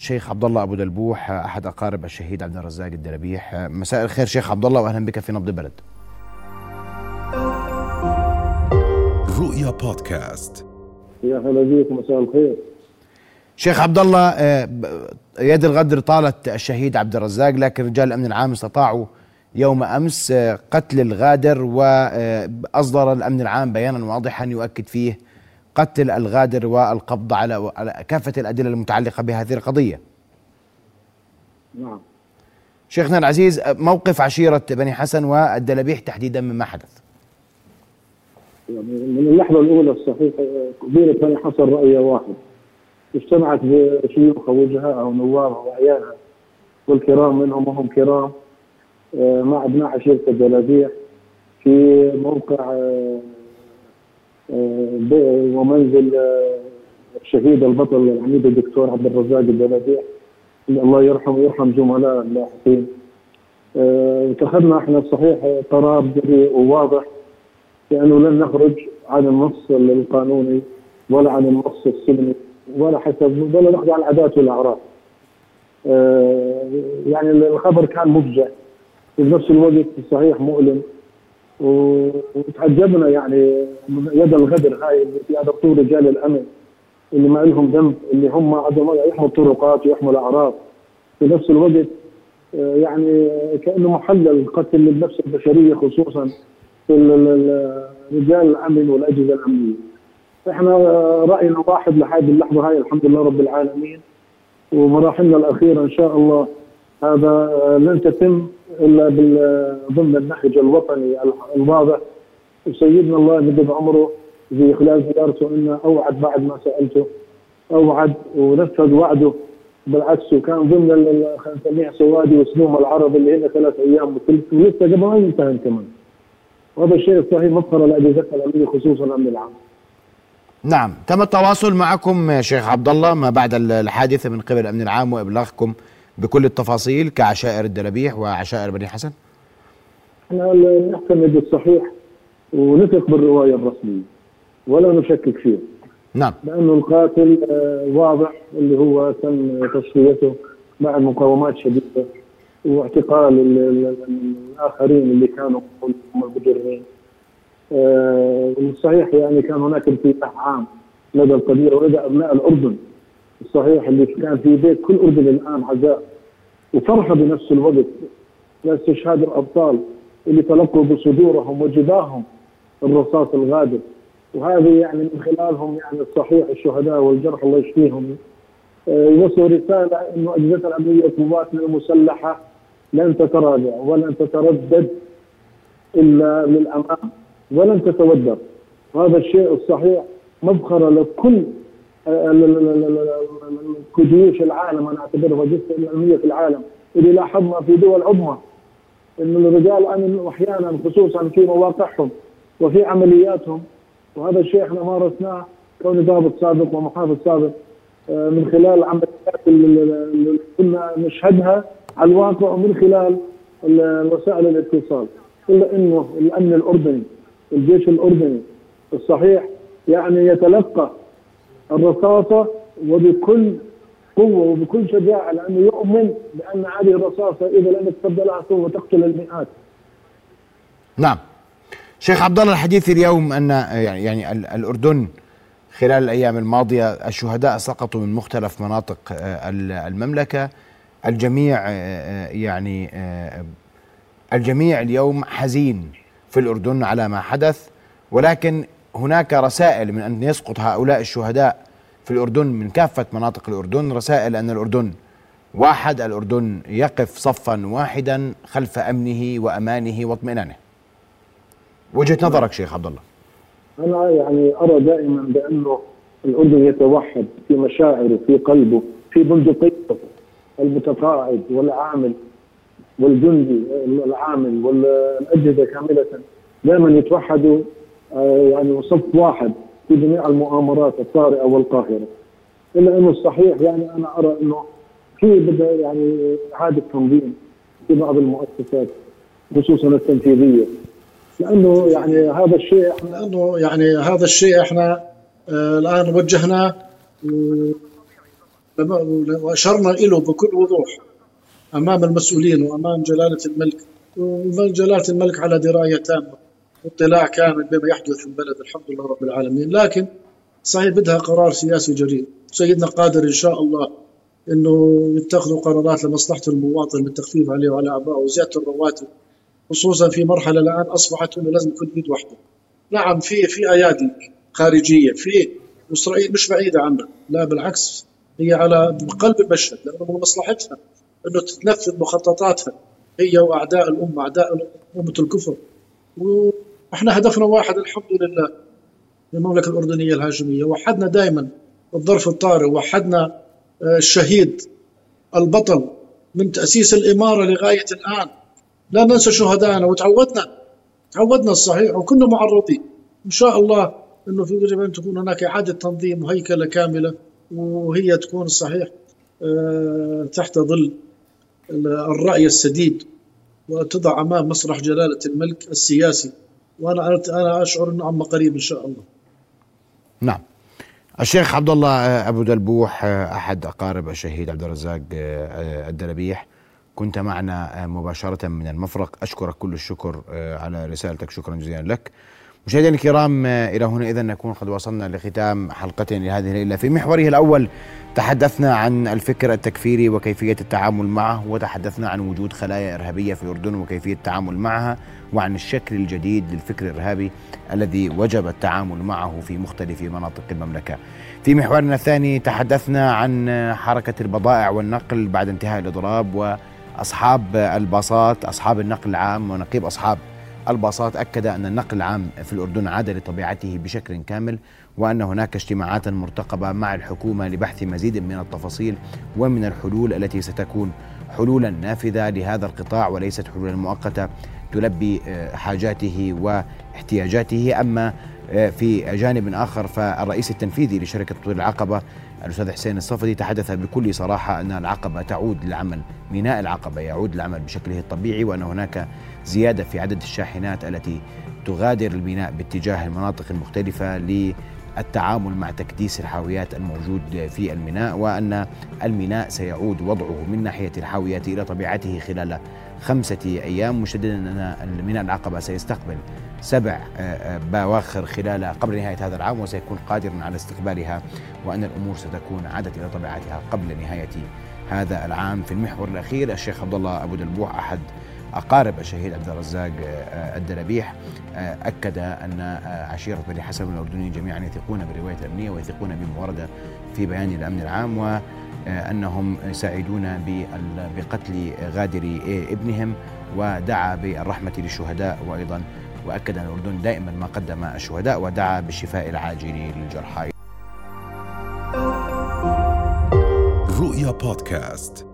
شيخ عبد الله أبو دلبوح أحد أقارب الشهيد عبد الرزاق الدلبيح. مساء الخير شيخ عبد الله واهلا بك في نبض البلد رؤيا بودكاست. يا هلا بيك مساء الخير. شيخ عبد الله آه، يد الغدر طالت الشهيد عبد الرزاق لكن رجال الأمن العام استطاعوا يوم أمس آه، قتل الغادر واصدر الأمن العام بيانا واضحا يؤكد فيه قتل الغادر والقبض على على كافة الأدلة المتعلقة بهذه القضية. نعم شيخنا العزيز موقف عشيرة بني حسن والدلبيح تحديدا مما حدث. يعني من اللحظة الأولى الصحيح قبيلة بني حصن رأي واحد اجتمعت بشيوخها وجهاءها ونوابها وأعيانها والكرام منهم وهم كرام آه، مع أبناء عشيرة الجلابيع في موقع آه، ومنزل آه، الشهيد البطل العميد الدكتور عبد الرزاق الجلابيع الله يرحمه ويرحم زملاء اللاحقين. آه، اتخذنا إحنا الصحيح قرار جريء وواضح لأنه لن نخرج عن النص القانوني ولا عن النص السلمي ولا حسب ولا نخضع العادات والأعراف. آه، يعني الخبر كان مفجع. نفس الوقت صحيح مؤلم. وتعجبنا يعني يد الغدر هاي اللي في ضبطوا رجال الأمن اللي ما لهم ذنب اللي هم عندهم يحموا الطرقات ويحموا الأعراض. في نفس الوقت آه، يعني كأنه محلل قتل النفس البشرية خصوصا في ال- ال- ال- رجال الأمن والأجهزة الأمنية. إحنا آه، رأينا واحد لحد اللحظة هاي الحمد لله رب العالمين. ومراحلنا الأخيرة إن شاء الله هذا آه، لن تتم. إلا ضمن النهج الوطني الواضح وسيدنا الله يمد عمره في خلال زيارته انه أوعد بعد ما سألته. أوعد ونفذ وعده. بالعكس وكان ضمن خلينا نسميها سوادي وسلوم العرب اللي هنا ثلاث أيام. وثلث ولسه قبل ما ينتهي كمان. وهذا الشيء الصحيح مفخرة لاجهزتنا الامنيه خصوصا الامن العام. نعم تم التواصل معكم شيخ عبد الله ما بعد ال- الحادثة من قبل الامن العام وإبلاغكم. بكل التفاصيل كعشائر الدلبيح وعشائر بني حسن؟ إحنا نعتمد الصحيح ونثق بالرواية الرسمية ولا نشكك فيه نعم. لأنه القاتل آه، واضح اللي هو تم تصفيته بعد مقاومات شديدة واعتقال ال- ال- ال- الآخرين اللي كانوا هم المجرمين. آه، والصحيح يعني كان هناك انفتاح عام لدى القبيله ولدى أبناء الأردن. الصحيح اللي كان في بيت كل أردن الآن عزاء وفرحه بنفس الوقت. لاستشهاد الأبطال اللي تلقوا بصدورهم وجباههم الرصاص الغادر. وهذه يعني من خلالهم يعني الصحيح الشهداء والجرحى الله يشفيهم. آه، يوصلوا رسالة إنه اجهزتنا الامنيه وقواتنا المسلحة لن تتراجع ولن تتردد إلا للأمام ولن تتودر. وهذا الشيء الصحيح مبخرة لكل آه، ال- ال- ال- ال- ال- جيوش العالم أنا اعتبرها من الامنيه في العالم اللي لاحظنا في دول عظمى إن الرجال امن أحيانا خصوصا في مواقعهم وفي عملياتهم وهذا الشيء إحنا مارسناه كوني ضابط سابق ومحافظ سابق آه، من خلال عمليات اللي كنا نشهدها على الواقع ومن خلال ال- وسائل الاتصال. إلا إنه الأمن الأردني الجيش الأردني الصحيح يعني يتلقى الرصاصة وبكل قوة وبكل شجاعة لأنه يؤمن بأن هذه الرصاصة إذا لم يتقبلها سوف تقتل المئات. نعم. شيخ عبد الله الحديث اليوم أن يعني يعني ال- الأردن خلال الأيام الماضية الشهداء سقطوا من مختلف مناطق آه، ال- المملكة. الجميع آه، آه، يعني الجميع اليوم حزين في الأردن على ما حدث ولكن هناك رسائل من أن يسقط هؤلاء الشهداء في الأردن من كافة مناطق الأردن. رسائل أن الأردن واحد الأردن يقف صفا واحدا خلف أمنه وأمانه واطمئنانه. وجهة نظرك شيخ عبد الله أنا يعني أرى دائما بانه الأردن يتوحد في مشاعره في قلبه في بندقيته المتقاعد والعامل والجندي العامل والأجهزة كاملة. دائما يتوحدوا يعني صف واحد في جميع المؤامرات الطارئة والقاهرة. إلا إنه الصحيح يعني أنا أرى إنه في بدأ يعني إعادة تنظيم في بعض المؤسسات خصوصا التنفيذية. لأنه يعني هذا الشيء إحنا لأنه يعني هذا الشيء إحنا آه، الآن وجهناه وأشرنا له بكل وضوح أمام المسؤولين وأمام جلالة الملك. وجلاله الملك على دراية تامة. واطلاع كامل بما يحدث في البلد الحمد لله رب العالمين. لكن صحيح بدها قرار سياسي جريء سيدنا قادر إن شاء الله إنه يتخذوا قرارات لمصلحة المواطن بالتخفيف عليه وعلى أبائه وزيادة الرواتب خصوصا في مرحلة الآن أصبحت إنه لازم يكون إيد واحدة. نعم في في أيادي خارجية في واسرائيل مش بعيدة عنا لا بالعكس هي على قلب المشهد لأنه من مصلحتها إنه تتنفذ مخططاتها هي وأعداء الأمة أعداء أمة الكفر. وإحنا هدفنا واحد الحمد لله المملكة الأردنية الهاشميه وحدنا دائما الظرف الطارئ وحدنا آه، الشهيد البطل من تأسيس الإمارة لغاية الآن. لا ننسى شهدائنا وتعودنا تعودنا الصحيح وكنا معرضين. إن شاء الله إنه في يجب أن تكون هناك إعادة تنظيم وهيكلة كاملة وهي تكون الصحيح آه، تحت ظل الرأي السديد وتضع أمام مسرح جلالة الملك السياسي. وأنا أنا أشعر إنه عما قريب إن شاء الله. نعم. الشيخ عبد الله أبو دلبوح أحد أقارب الشهيد عبد الرزاق الدلبيح كنت معنا مباشرة من المفرق أشكرك كل الشكر على رسالتك شكرا جزيلا لك. مشاهدينا الكرام إلى هنا اذا نكون قد وصلنا لختام حلقتنا لهذه الليلة في محوره الأول تحدثنا عن الفكر التكفيري وكيفية التعامل معه وتحدثنا عن وجود خلايا إرهابية في الأردن وكيفية التعامل معها وعن الشكل الجديد للفكر الإرهابي الذي وجب التعامل معه في مختلف مناطق المملكة. في محورنا الثاني تحدثنا عن حركة البضائع والنقل بعد انتهاء الإضراب وأصحاب الباصات أصحاب النقل العام ونقيب أصحاب الباصات أكد أن النقل العام في الأردن عاد لطبيعته بشكل كامل وأن هناك اجتماعات مرتقبة مع الحكومة لبحث مزيد من التفاصيل ومن الحلول التي ستكون حلولا نافذة لهذا القطاع وليست حلولا مؤقتة تلبي آه، حاجاته واحتياجاته. أما في جانب آخر فالرئيس التنفيذي لشركة طول العقبة الأستاذ حسين الصفدي تحدث بكل صراحة أن العقبة تعود للعمل ميناء العقبة يعود للعمل بشكله الطبيعي وأن هناك زيادة في عدد الشاحنات التي تغادر الميناء باتجاه المناطق المختلفة للتعامل مع تكديس الحاويات الموجود في الميناء وأن الميناء سيعود وضعه من ناحية الحاويات إلى طبيعته خلال خمسة أيام مشددا أن الميناء العقبة سيستقبل سبع آه، آه، بواخر خلال قبل نهاية هذا العام وسيكون قادرا على استقبالها وأن الأمور ستكون عادت إلى طبيعتها قبل نهاية هذا العام. في المحور الأخير الشيخ عبد الله أبو دلبوح أحد أقارب الشهيد عبد الرزاق آه، الدلبيح أكد أن عشيرة بني حسن الأردنيين جميعا يثقون بالرواية الأمنية ويثقون بما ورد في بيان الأمن العام و أنهم يساعدون بقتل غادر ابنهم ودعا بالرحمة للشهداء وأيضا وأكد أن الأردن دائما ما قدم الشهداء ودعا بالشفاء العاجل للجرحى. رؤيا بودكاست.